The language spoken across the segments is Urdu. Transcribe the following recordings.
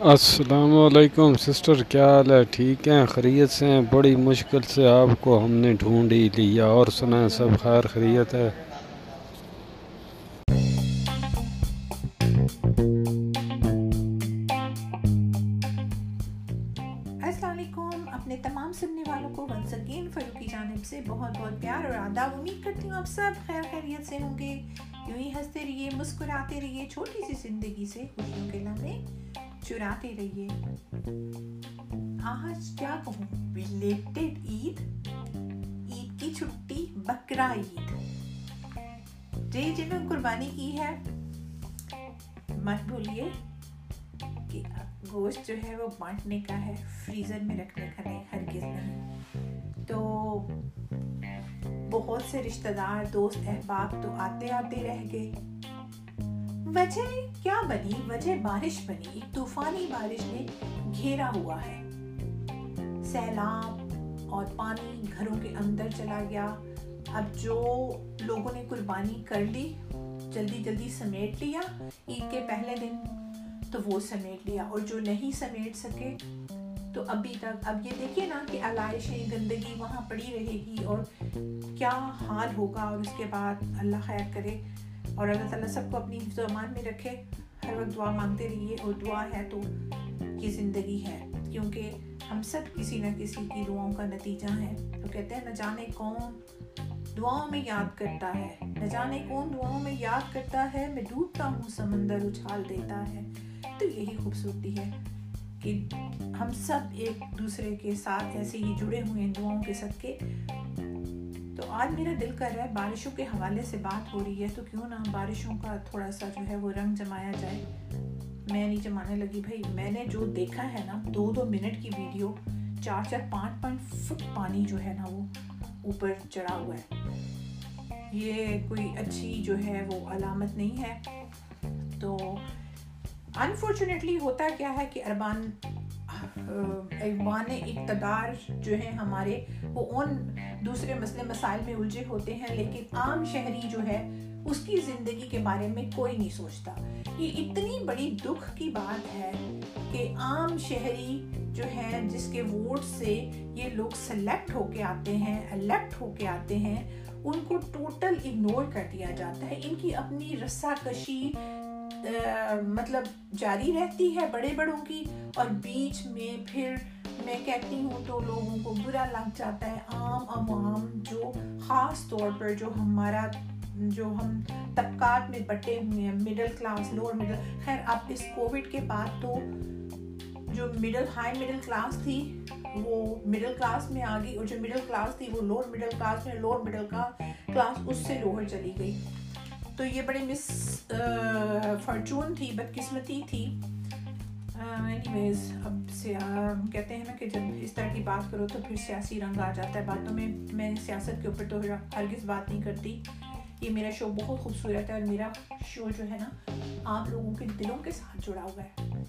السلام علیکم، سسٹر، کیا حال ہے؟ ٹھیک ہیں؟ خیریت سے ہیں؟ بڑی مشکل سے آپ کو ہم نے ڈھونڈ ہی لیا اور سنیں سب خیر، خیریت ہے۔ اپنے تمام سننے والوں کو ونس اگین فروغ کی جانب سے بہت بہت پیار اور آداب۔ امید کرتی ہوں آپ سب خیر، خیریت سے ہوں گے۔ یوں ہی ہنستے رہیے، مسکراتے رہیے، چھوٹی سی زندگی سے خوشیوں کے لمحے۔ چراتے رہیے۔ آج کیا کہوں؟ ریلیٹڈ عید عید کی چھٹی، بکرا عید۔ جی, جی، جنہوں نے قربانی کی ہے۔ مت بھولیے کہ گوشت جو ہے وہ بانٹنے کا ہے، فریزر میں رکھنے کا نہیں ہرگز نہیں تو بہت سے رشتہ دار، دوست، احباب تو آتے آتے رہ گئے۔ وجہ کیا بنی؟ وجہ بارش بنی، ایک طوفانی بارش نے گھیرا ہوا ہے۔ سیلاب اور پانی گھروں کے اندر چلا گیا۔ اب جو لوگوں نے قربانی کر لی، جلدی جلدی سمیٹ لیا۔ عید کے پہلے دن تو وہ سمیٹ لیا، اور جو نہیں سمیٹ سکے تو ابھی تک، اب یہ دیکھیے نا کہ علائشیں گندگی وہاں پڑی رہے گی اور کیا حال ہوگا اور اس کے بعد اللہ خیر کرے۔ اور اللہ تعالیٰ سب کو اپنی حفظ و امان میں رکھے، ہر وقت دعا مانگتے رہیے اور دعا ہے تو یہ زندگی ہے، کیونکہ ہم سب کسی نہ کسی کی دعاؤں کا نتیجہ ہیں۔ تو کہتے ہیں، نہ جانے کون دعاؤں میں یاد کرتا ہے، نہ جانے کون دعاؤں میں یاد کرتا ہے، میں ڈوبتا ہوں، سمندر اچھال دیتا ہے۔ تو یہی خوبصورتی ہے کہ ہم سب ایک دوسرے کے ساتھ ایسے ہی جڑے ہوئے ہیں دعاؤں کے صدقے۔ تو آج میرا دل کر رہا ہے بارشوں کے حوالے سے بات ہو رہی ہے، تو کیوں نہ بارشوں کا تھوڑا سا جو ہے وہ رنگ جمایا جائے۔ میں نہیں جمانے لگی بھائی۔ میں نے جو دیکھا ہے نا، دو دو منٹ کی ویڈیو، چار چار پانچ پانچ فٹ پانی جو ہے نا وہ اوپر چڑھا ہوا ہے۔ یہ کوئی اچھی جو ہے وہ علامت نہیں ہے۔ تو انفارچونیٹلی ہوتا کیا ہے کہ اربان ایوان اقتدار جو ہیں ہمارے، وہ ان دوسرے مسئلے، مسائل میں الجھے ہوتے ہیں، لیکن عام شہری جو ہے، اس کی زندگی کے بارے میں کوئی نہیں سوچتا۔ یہ اتنی بڑی دکھ کی بات ہے کہ عام شہری جو ہے جس کے ووٹ سے یہ لوگ سلیکٹ ہو کے آتے ہیں الیکٹ ہو کے آتے ہیں، ان کو ٹوٹل اگنور کر دیا جاتا ہے۔ ان کی اپنی رسا کشی مطلب جاری رہتی ہے بڑے بڑوں کی اور بیچ میں پھر میں کہتی ہوں تو لوگوں کو برا لگ جاتا ہے عام عوام جو خاص طور پر جو ہمارا، جو ہم طبقات میں بٹے ہوئے ہیں مڈل کلاس لوور مڈل خیر، اب اس کووڈ کے بعد تو جو مڈل ہائی مڈل کلاس تھی، وہ مڈل کلاس میں آ گئی اور جو مڈل کلاس تھی، وہ لوور مڈل کلاس میں لوور مڈل کلاس اس سے لوور چلی گئی۔ تو یہ بڑی مس فارچون تھی، بدقسمتی تھی۔ اینی ویز اب کہتے ہیں نا کہ جب اس طرح کی بات کرو تو پھر سیاسی رنگ آ جاتا ہے باتوں میں۔ میں سیاست کے اوپر تو ہرگز بات نہیں کرتی۔ یہ میرا شو بہت خوبصورت ہے اور میرا شو جو ہے نا، آپ لوگوں کے دلوں کے ساتھ جڑا ہوا ہے۔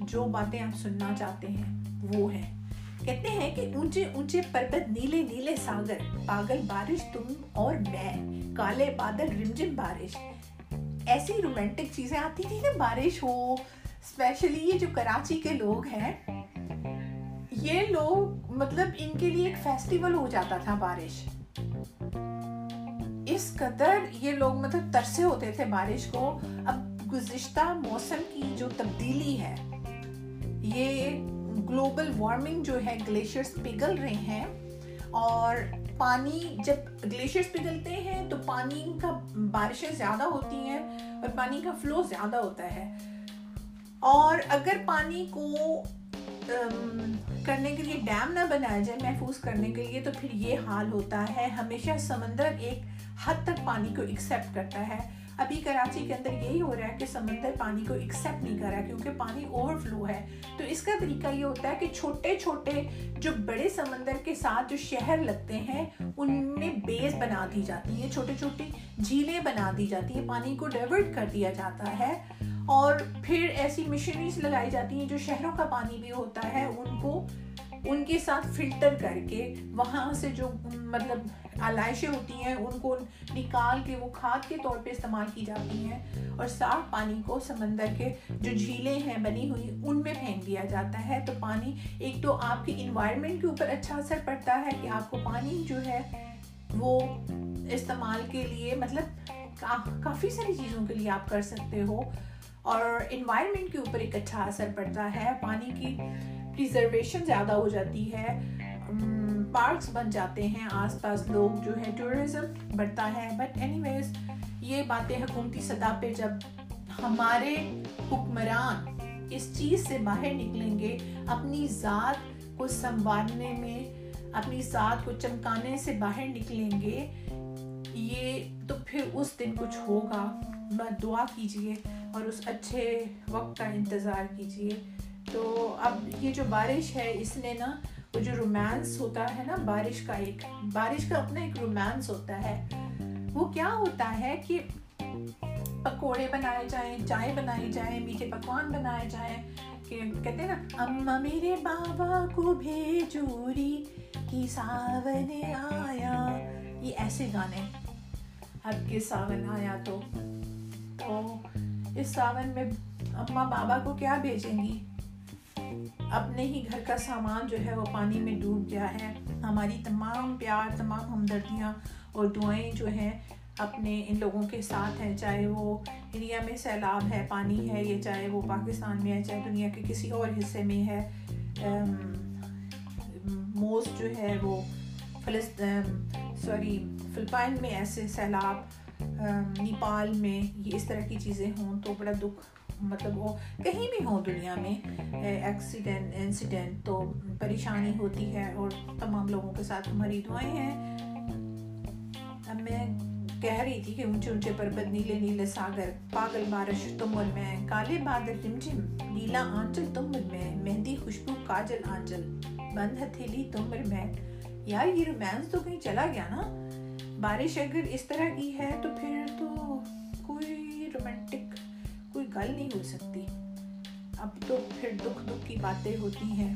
جو باتیں آپ سننا چاہتے ہیں، وہ ہیں۔ کہتے ہیں کہ اونچے اونچے پربت نیلے نیلے ساگر، پاگل بارش تم اور میں، کالے بادل رمجم بارش۔ ایسی رومانٹک چیزیں آتی تھی نا بارش ہو اسپیشلی یہ جو کراچی کے لوگ ہیں۔ یہ لوگ مطلب ان کے لیے ایک فیسٹیول ہو جاتا تھا بارش۔ اس قدر یہ لوگ مطلب ترسے ہوتے تھے بارش کو۔ اب گزشتہ موسم کی جو تبدیلی ہے، یہ گلوبل وارمنگ جو ہے گلیشیئرس پگھل رہے ہیں۔ اور پانی جب گلیشیئرس پگھلتے ہیں تو پانی کا بارشیں زیادہ ہوتی ہیں اور پانی کا فلو زیادہ ہوتا ہے۔ اور اگر پانی کو کرنے کے لیے ڈیم نہ بنایا جائے، محفوظ کرنے کے لیے، تو پھر یہ حال ہوتا ہے۔ ہمیشہ سمندر ایک حد تک پانی کو ایکسیپٹ کرتا ہے۔ ابھی کراچی کے اندر یہی ہو رہا ہے کہ سمندر پانی کو ایکسیپٹ نہیں کر رہا کیونکہ پانی اوور فلو ہے۔ تو اس کا طریقہ یہ ہوتا ہے کہ چھوٹے چھوٹے جو بڑے سمندر کے ساتھ جو شہر لگتے ہیں ان میں بیس بنا دی جاتی ہیں چھوٹی چھوٹی جھیلیں بنا دی جاتی ہیں۔ پانی کو ڈائیورٹ کر دیا جاتا ہے۔ اور پھر ایسی مشینریز لگائی جاتی ہیں جو شہروں کا پانی بھی ہوتا ہے، ان کو ان کے ساتھ فلٹر کر کے وہاں سے جو مطلب علائشیں ہوتی ہیں، ان کو نکال کے، وہ کھاد کے طور پہ استعمال کی جاتی ہیں اور صاف پانی کو سمندر کے جو جھیلیں ہیں، بنی ہوئی، ان میں پھینک دیا جاتا ہے۔ تو پانی ایک تو آپ کی انوائرمنٹ کے اوپر اچھا اثر پڑتا ہے کہ آپ کو پانی جو ہے، وہ استعمال کے لیے مطلب کافی ساری چیزوں کے لیے آپ کر سکتے ہو۔ اور انوائرمنٹ کے اوپر ایک اچھا اثر پڑتا ہے۔ پانی کی پریزرویشن زیادہ ہو جاتی ہے۔ پارکس بن جاتے ہیں، آس پاس لوگ جو ہے ٹورزم بڑھتا ہے۔ بٹ اینی ویز یہ باتیں حکومتی سطح پہ جب ہمارے حکمران اس چیز سے باہر نکلیں گے، اپنی ذات کو سنوارنے میں، اپنی ذات کو چمکانے سے باہر نکلیں گے، یہ تو پھر اس دن کچھ ہوگا۔ دعا کیجیے اور اس اچھے وقت کا انتظار کیجیے تو اب یہ جو بارش ہے، اس نے نا وہ جو رومانس ہوتا ہے نا، بارش کا ایک بارش کا اپنا ایک رومانس ہوتا ہے، وہ کیا ہوتا ہے کہ پکوڑے بنائے جائیں، چائے بنائی جائیں، میٹھے پکوان بنائے جائیں، کہ کہتے ہیں نا اما میرے بابا کو بھیجوری کی ساون آیا۔ یہ ایسے گانے اب کے ساون آیا تو تو اس ساون میں اما بابا کو کیا بھیجیں گی؟ اپنے ہی گھر کا سامان جو ہے وہ پانی میں ڈوب گیا ہے۔ ہماری تمام پیار، تمام ہمدردیاں اور دعائیں جو ہیں اپنے ان لوگوں کے ساتھ ہیں، چاہے وہ انڈیا میں سیلاب ہے، پانی ہے یا چاہے وہ پاکستان میں ہے، چاہے دنیا کے کسی اور حصے میں ہے۔ موسٹ جو ہے وہ فلسطین، سوری، فلپائن میں ایسے سیلاب نیپال میں یہ اس طرح کی چیزیں ہوں تو بڑا دکھ مطلب وہ کہیں بھی ہوں دنیا میں ایکسیڈنٹ انسیڈنٹ تو پریشانی ہوتی ہے اور تمام لوگوں کے ساتھ ہماری دعائیں ہیں۔ اب میں کہہ رہی تھی کہ اونچے اونچے پربت، نیلے نیلے ساگر، پاگل بارش تم تمبل میں کالے بادل رمجم نیلا آنچل تم تمبل میں مہندی خوشبو کاجل آنچل، بند ہتھیلی تم تمبل میں یار یہ رومانس تو کہیں چلا گیا نا؟ بارش اگر اس طرح کی ہے تو پھر تو کوئی رومانٹک گل نہیں ہو سکتی۔ اب تو پھر دکھ دکھ کی باتیں ہوتی ہیں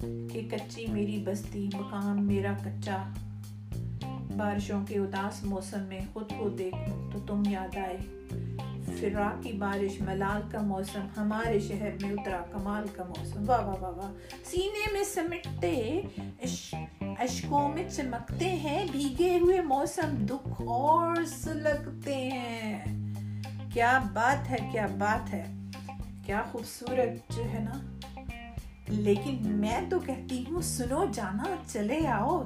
کہ کچی میری بستی مقام میرا کچا۔ بارشوں کے اداس موسم میں خود کو دیکھوں تو تم یاد آئے۔ فرا کی بارش ملال کا موسم، ہمارے شہر میں اترا کمال کا موسم۔ واہ واہ واہ واہ۔ سینے میں سمٹتے اشکوں میں چمکتے ہیں، بھیگے ہوئے موسم دکھ اور سلگتے ہیں۔ کیا بات ہے، کیا بات ہے؟ کیا خوبصورت جو ہے نا۔ لیکن میں تو کہتی ہوں، سنو، جانا، چلے آؤ۔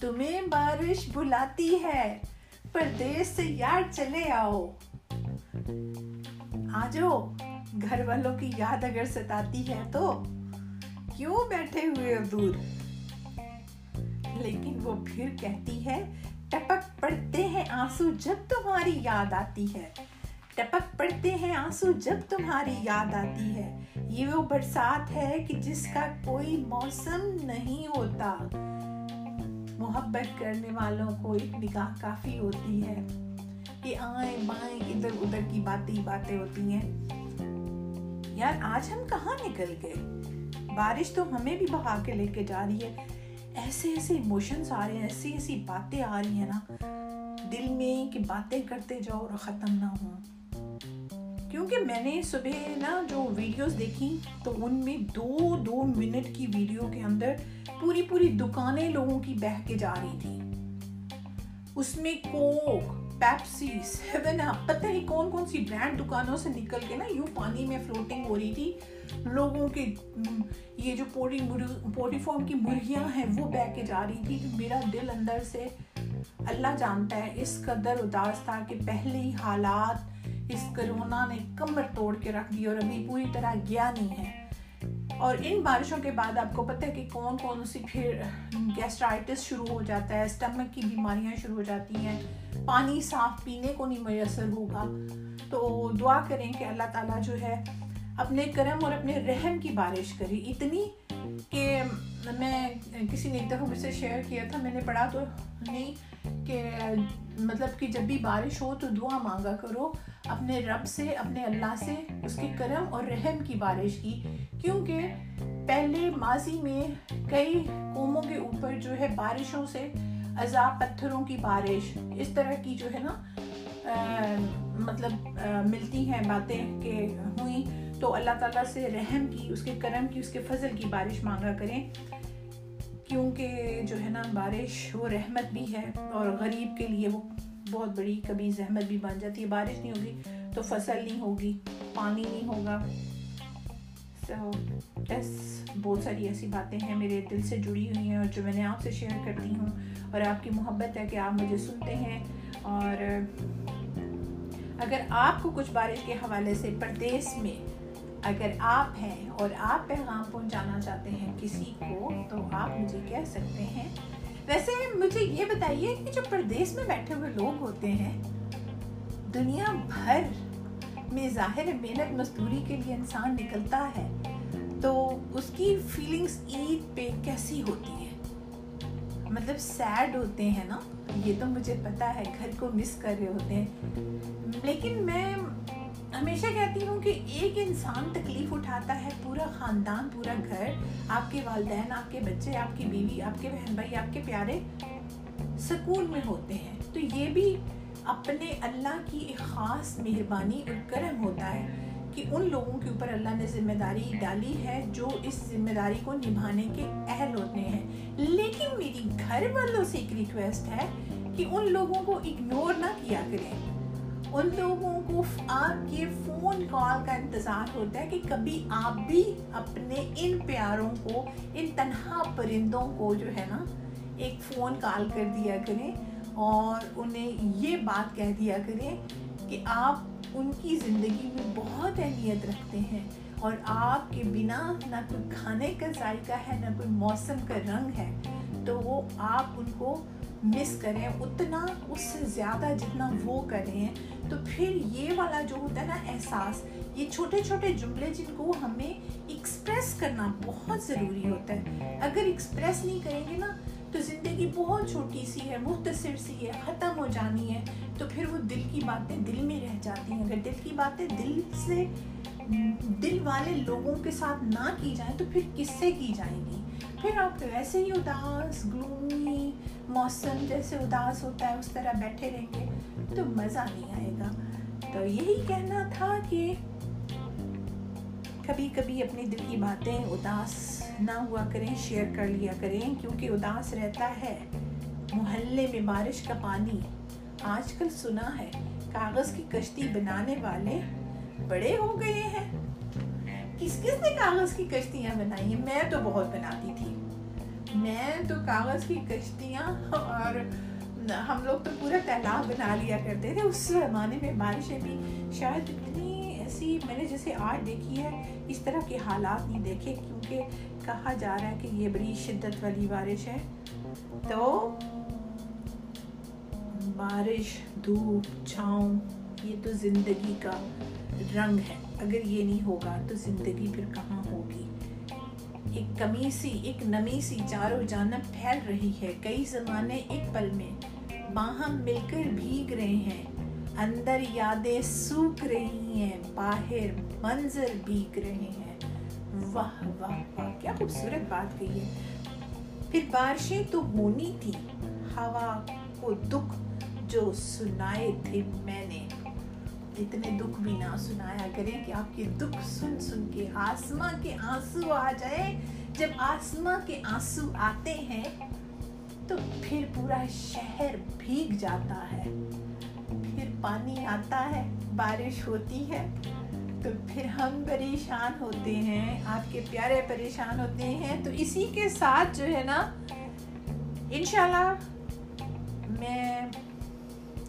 تمہیں بارش بلاتی ہے، پردیش سے یار چلے آؤ۔ آ جاؤ، گھر والوں کی یاد اگر ستاتی ہے تو۔ کیوں بیٹھے ہوئے دور؟ لیکن وہ پھر کہتی ہے، ٹپک پڑتے ہیں آنسو جب تمہاری یاد آتی ہے۔ ٹپک پڑتے ہیں آنسو جب تمہاری یاد آتی ہے۔ یہ وہ برسات ہے کہ جس کا کوئی موسم نہیں ہوتا۔ محبت کرنے والوں کو ایک نگاہ کافی ہوتی ہے۔ کہ آئیں بائیں ادھر ادھر کی باتیں باتیں ہوتی ہیں۔ یار، آج ہم کہاں نکل گئے؟ بارش تو ہمیں بھی بہا کے لے کے جا رہی ہے۔ ایسے ایسے ایموشنس آ رہے ہیں، ایسی ایسی باتیں آ رہی ہیں نا۔ دل میں کہ باتیں کرتے جاؤ اور ختم نہ ہوں۔ کیونکہ میں نے صبح نا جو ویڈیوز دیکھی تو ان میں دو دو منٹ کی ویڈیو کے اندر پوری پوری دکانیں لوگوں کی بہ کے جا رہی تھی اس میں کوک پیپسی سیون اپ پتہ نہیں کون کون سی برانڈ دکانوں سے نکل کے نا یوں پانی میں فلوٹنگ ہو رہی تھی۔ لوگوں کے یہ جو پوری پوری فارم کی مرغیاں ہیں وہ بہ کے جا رہی تھی۔ تو میرا دل اندر سے اللہ جانتا ہے اس قدر اداس تھا کہ پہلے ہی حالات اس کرونا نے کمر توڑ کے رکھ دی اور ابھی پوری طرح گیا نہیں ہے۔ اور ان بارشوں کے بعد آپ کو پتہ ہے کہ کون کون سی پھر گیسٹرائٹس شروع ہو جاتا ہے، اسٹمک کی بیماریاں شروع ہو جاتی ہیں، پانی صاف پینے کو نہیں میسر ہوگا۔ تو دعا کریں کہ اللہ تعالیٰ جو ہے اپنے کرم اور اپنے رحم کی بارش کری اتنی کہ میں کسی نے ایک دفعہ مجھ سے شیئر کیا تھا، میں نے پڑھا تو نہیں کہ مطلب کہ جب بھی بارش ہو تو دعا مانگا کرو اپنے رب سے، اپنے اللہ سے اس کے کرم اور رحم کی بارش کی۔ کیونکہ پہلے ماضی میں کئی قوموں کے اوپر جو ہے بارشوں سے عذاب پتھروں کی بارش، اس طرح کی جو ہے نا مطلب ملتی ہیں باتیں کہ ہوئی تو اللہ تعالیٰ سے رحم کی، اس کے کرم کی، اس کے فضل کی بارش مانگا کریں۔ کیونکہ جو ہے نا، بارش وہ رحمت بھی ہے اور غریب کے لیے وہ بہت بڑی کبھی زحمت بھی بن جاتی ہے۔ بارش نہیں ہوگی تو فصل نہیں ہوگی، پانی نہیں ہوگا۔ بس بہت ساری ایسی باتیں ہیں میرے دل سے جڑی ہوئی ہیں اور جو میں نے آپ سے شیئر کرتی ہوں۔ اور آپ کی محبت ہے کہ آپ مجھے سنتے ہیں۔ اور اگر آپ کو کچھ بارش کے حوالے سے پردیس میں اگر آپ ہیں اور آپ پیغام پہنچانا چاہتے ہیں کسی کو، تو آپ مجھے کہہ سکتے ہیں۔ ویسے مجھے یہ بتائیے کہ جو پردیس میں بیٹھے ہوئے لوگ ہوتے ہیں، دنیا بھر میں ظاہر محنت مزدوری کے لیے انسان نکلتا ہے، تو اس کی فیلنگس عید پہ کیسی ہوتی ہے مطلب سیڈ ہوتے ہیں نا، یہ تو مجھے پتا ہے، گھر کو مس کر رہے ہوتے ہیں۔ لیکن میں ہمیشہ کہتی ہوں کہ ایک انسان تکلیف اٹھاتا ہے، پورا خاندان، پورا گھر، آپ کے والدین، آپ کے بچے، آپ کی بیوی، آپ کے بہن بھائی، آپ کے پیارے سکون میں ہوتے ہیں۔ تو یہ بھی اپنے اللہ کی ایک خاص مہربانی اور کرم ہوتا ہے کہ ان لوگوں کے اوپر اللہ نے ذمہ داری ڈالی ہے جو اس ذمہ داری کو نبھانے کے اہل ہوتے ہیں۔ لیکن میری گھر والوں سے ایک ریکویسٹ ہے کہ ان لوگوں کو اگنور نہ کیا کریں۔ ان لوگوں کو آپ کے فون کال کا انتظار ہوتا ہے کہ کبھی آپ بھی اپنے ان پیاروں کو، ان تنہا پرندوں کو جو ہے نا، ایک فون کال کر دیا کریں اور انہیں یہ بات کہہ دیا کریں کہ آپ ان کی زندگی میں بہت اہمیت رکھتے ہیں اور آپ کے بنا نہ کوئی کھانے کا ذائقہ ہے، نہ کوئی موسم کا رنگ ہے، تو وہ آپ ان کو مس کریں اتنا اس سے زیادہ جتنا وہ کریں تو پھر یہ والا جو ہوتا ہے نا احساس یہ چھوٹے چھوٹے جملے جن کو ہمیں ایکسپریس کرنا بہت ضروری ہوتا ہے اگر ایکسپریس نہیں کریں گے نا تو زندگی بہت چھوٹی سی ہے مختصر سی ہے ختم ہو جانی ہے تو پھر وہ دل کی باتیں دل میں رہ جاتی ہیں اگر دل کی باتیں دل سے دل والے لوگوں کے ساتھ نہ کی جائیں تو پھر کس سے کی جائیں گی پھر آپ ویسے ہی اداس گلومی موسم جیسے اداس ہوتا ہے، اس طرح بیٹھے رہیں گے، تو مزہ نہیں آئے گا۔ تو یہی کہنا تھا کہ کبھی کبھی اپنی دل کی باتیں اداس نہ ہوا کریں شیئر کر لیا کریں، کیونکہ اداس رہتا ہے محلے میں بارش کا پانی۔ آج کل سنا ہے، کاغذ کی کشتی بنانے والے بڑے ہو گئے ہیں۔ کس کس نے کاغذ کی کشتیاں بنائی ہیں؟ میں تو بہت بناتی تھی۔ میں تو کاغذ کی کشتیاں اور ہم لوگ تو پورا تیلاب بنا لیا کرتے تھے۔ اس زمانے میں بارشیں بھی شاید اتنی ایسی، میں نے جیسے آج دیکھی ہے، اس طرح کے حالات نہیں دیکھے، کیونکہ کہا جا رہا ہے کہ یہ بڑی شدت والی بارش ہے۔ تو بارش، دھوپ، چھاؤں، یہ تو زندگی کا رنگ ہے۔ اگر یہ نہیں ہوگا تو زندگی پھر کہاں ایک کمی سی ایک نمی سی چاروں جانب پھیل رہی ہے۔ کئی زمانے ایک پل میں باہم مل کر بھیگ رہے ہیں۔ اندر یادیں سوکھ رہی ہیں، باہر منظر بھیگ رہے ہیں۔ واہ واہ واہ، کیا خوبصورت بات کہی ہے۔ پھر بارشیں تو ہونی تھی ہوا کو دکھ جو سنائے تھے میں نے۔ اتنے دکھ بھی نہ سنایا کریں کہ آپ کے دکھ سن سن کے آسماں کے آنسو آ جائے جب آسماں کے آنسو آتے ہیں تو پھر پورا شہر بھیگ جاتا ہے۔ پھر پانی آتا ہے، بارش ہوتی ہے۔ تو پھر ہم پریشان ہوتے ہیں، آپ کے پیارے پریشان ہوتے ہیں۔ تو اسی کے ساتھ جو ہے نا، انشاءاللہ میں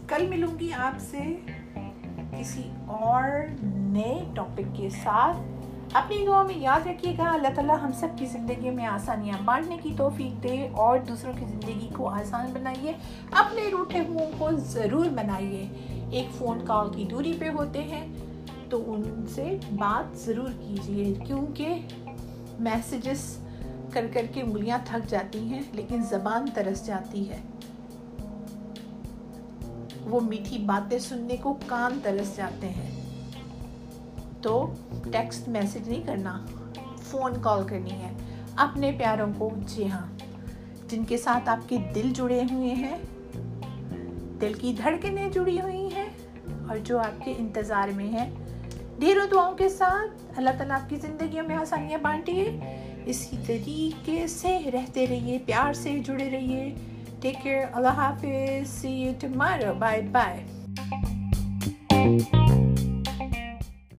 کل ملوں گی آپ سے۔ کسی اور نئے ٹاپک کے ساتھ اپنی دعا میں یاد رکھیے گا۔ اللہ تعالیٰ ہم سب کی زندگی میں آسانیاں بانٹنے کی توفیق دے اور دوسروں کی زندگی کو آسان بنائیے۔ اپنے روٹے ہوں کو ضرور بنائیے۔ ایک فون کال کی دوری پہ ہوتے ہیں تو ان سے بات ضرور کیجیے کیونکہ میسیجز کر کر کے انگلیاں تھک جاتی ہیں لیکن زبان ترس جاتی ہے۔ وہ میٹھی باتیں سننے کو کان ترس جاتے ہیں۔ تو ٹیکسٹ میسج نہیں کرنا، فون کال کرنی ہے۔ اپنے پیاروں کو جی ہاں۔ جن کے ساتھ آپ کے دل جڑے ہوئے ہیں، دل کی دھڑکنیں جڑی ہوئی ہیں، اور جو آپ کے انتظار میں ہیں۔ ڈھیروں دعاؤں کے ساتھ اللہ تعالیٰ آپ کی زندگیوں میں آسانیاں بانٹیے۔ اسی طریقے سے رہتے رہیے، پیار سے جڑے رہیے۔ ٹیک کیئر اللہ حافظ see you tomorrow bye bye